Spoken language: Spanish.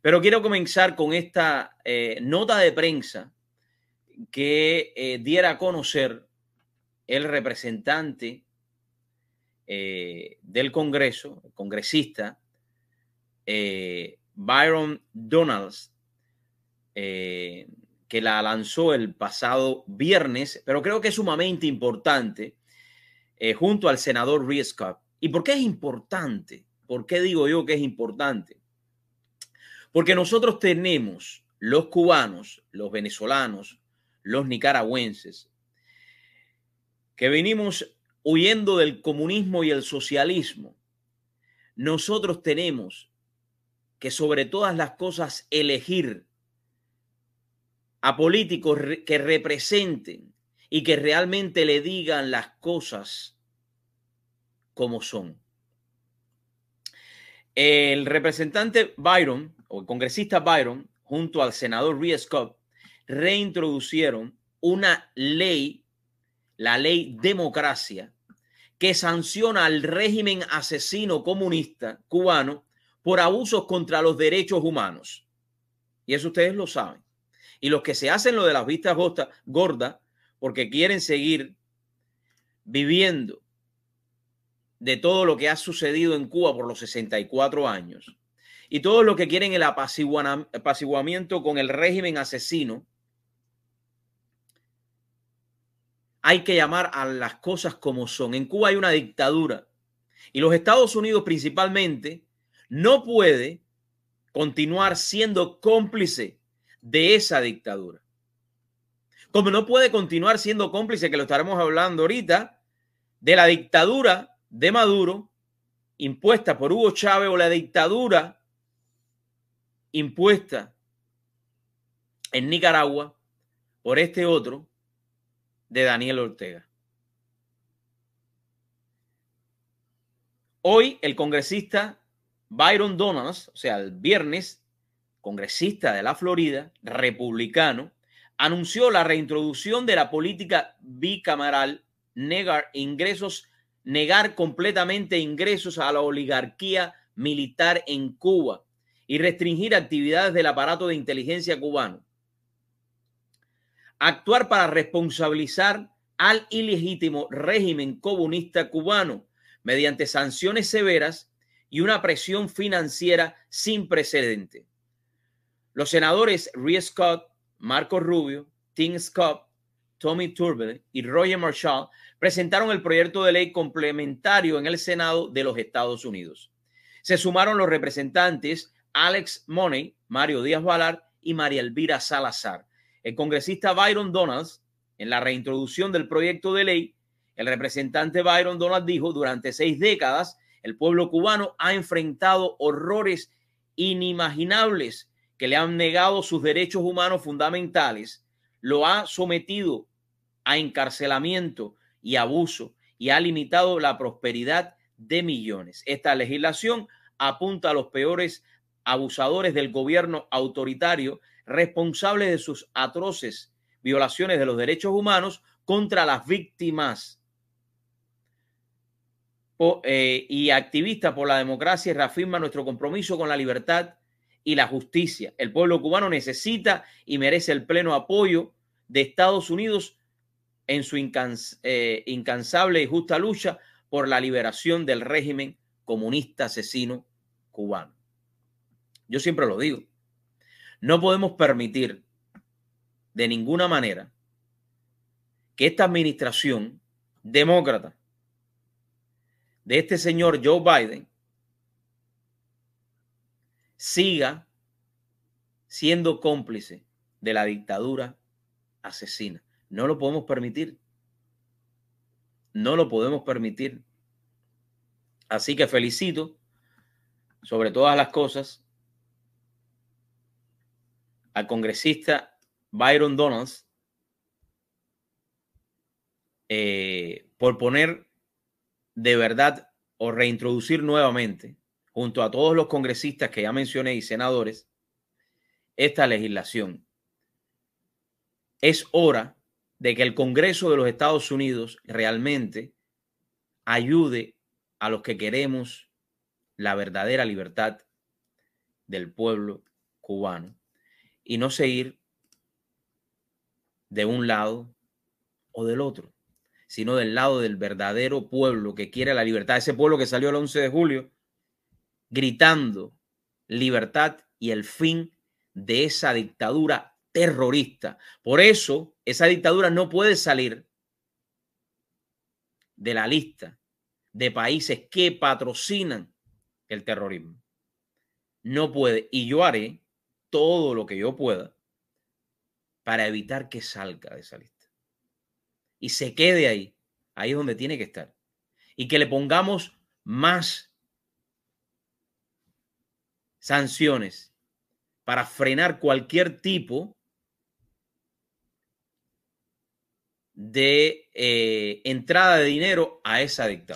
Pero quiero comenzar con esta eh, nota de prensa que eh, diera a conocer el representante eh, del Congreso, el congresista Byron Donalds, que la lanzó el pasado viernes, pero creo que es sumamente importante, junto al senador Reed Scott. ¿Y por qué es importante? ¿Por qué digo yo que es importante? Porque nosotros tenemos, los cubanos, los venezolanos, los nicaragüenses, que venimos huyendo del comunismo y el socialismo, nosotros tenemos que sobre todas las cosas elegir a políticos que representen y que realmente le digan las cosas como son. El representante Byron o el congresista Byron, junto al senador Rhea Scott, reintroducieron una ley, la ley democracia, que sanciona al régimen asesino comunista cubano por abusos contra los derechos humanos. Y eso ustedes lo saben. Y los que se hacen lo de las vistas gordas porque quieren seguir viviendo de todo lo que ha sucedido en Cuba por los 64 años, y todos los que quieren el apaciguamiento con el régimen asesino, hay que llamar a las cosas como son. En Cuba hay una dictadura y los Estados Unidos principalmente no puede continuar siendo cómplice de esa dictadura. Como no puede continuar siendo cómplice, que lo estaremos hablando ahorita, de la dictadura de Maduro impuesta por Hugo Chávez o la dictadura impuesta en Nicaragua por este otro de Daniel Ortega. Hoy el congresista Byron Donalds, o sea, el viernes, congresista de la Florida, republicano, anunció la reintroducción de la política bicameral, negar ingresos, negar completamente ingresos a la oligarquía militar en Cuba y restringir actividades del aparato de inteligencia cubano. Actuar para responsabilizar al ilegítimo régimen comunista cubano mediante sanciones severas y una presión financiera sin precedente. Los senadores Rhea Scott, Marco Rubio, Tim Scott, Tommy Turbine y Roger Marshall presentaron el proyecto de ley complementario en el Senado de los Estados Unidos. Se sumaron los representantes Alex Money, Mario Díaz Valar y María Elvira Salazar. El congresista Byron Donalds, en la reintroducción del proyecto de ley, el representante Byron Donalds dijo, durante seis décadas, el pueblo cubano ha enfrentado horrores inimaginables que le han negado sus derechos humanos fundamentales, lo ha sometido a encarcelamiento y abuso y ha limitado la prosperidad de millones. Esta legislación apunta a los peores abusadores del gobierno autoritario responsables de sus atroces violaciones de los derechos humanos contra las víctimas eh, y activistas por la democracia reafirma nuestro compromiso con la libertad y la justicia. El pueblo cubano necesita y merece el pleno apoyo de Estados Unidos en su eh, incansable y justa lucha por la liberación del régimen comunista asesino cubano. Yo siempre lo digo. No podemos permitir de ninguna manera que esta administración demócrata de este señor Joe Biden siga siendo cómplice de la dictadura asesina. No lo podemos permitir. No lo podemos permitir. Así que felicito sobre todas las cosas congresista Byron Donalds eh, por poner de verdad o reintroducir nuevamente, junto a todos los congresistas que ya mencioné y senadores, esta legislación. Es hora de que el Congreso de los Estados Unidos realmente ayude a los que queremos la verdadera libertad del pueblo cubano y no seguir de un lado o del otro, sino del lado del verdadero pueblo que quiere la libertad, ese pueblo que salió el 11 de julio gritando libertad y el fin de esa dictadura terrorista. Por eso, esa dictadura no puede salir de la lista de países que patrocinan el terrorismo. No puede. Y yo haré todo lo que yo pueda para evitar que salga de esa lista. Y se quede ahí. Ahí es donde tiene que estar. Y que le pongamos más sanciones para frenar cualquier tipo de eh, entrada de dinero a esa dictadura.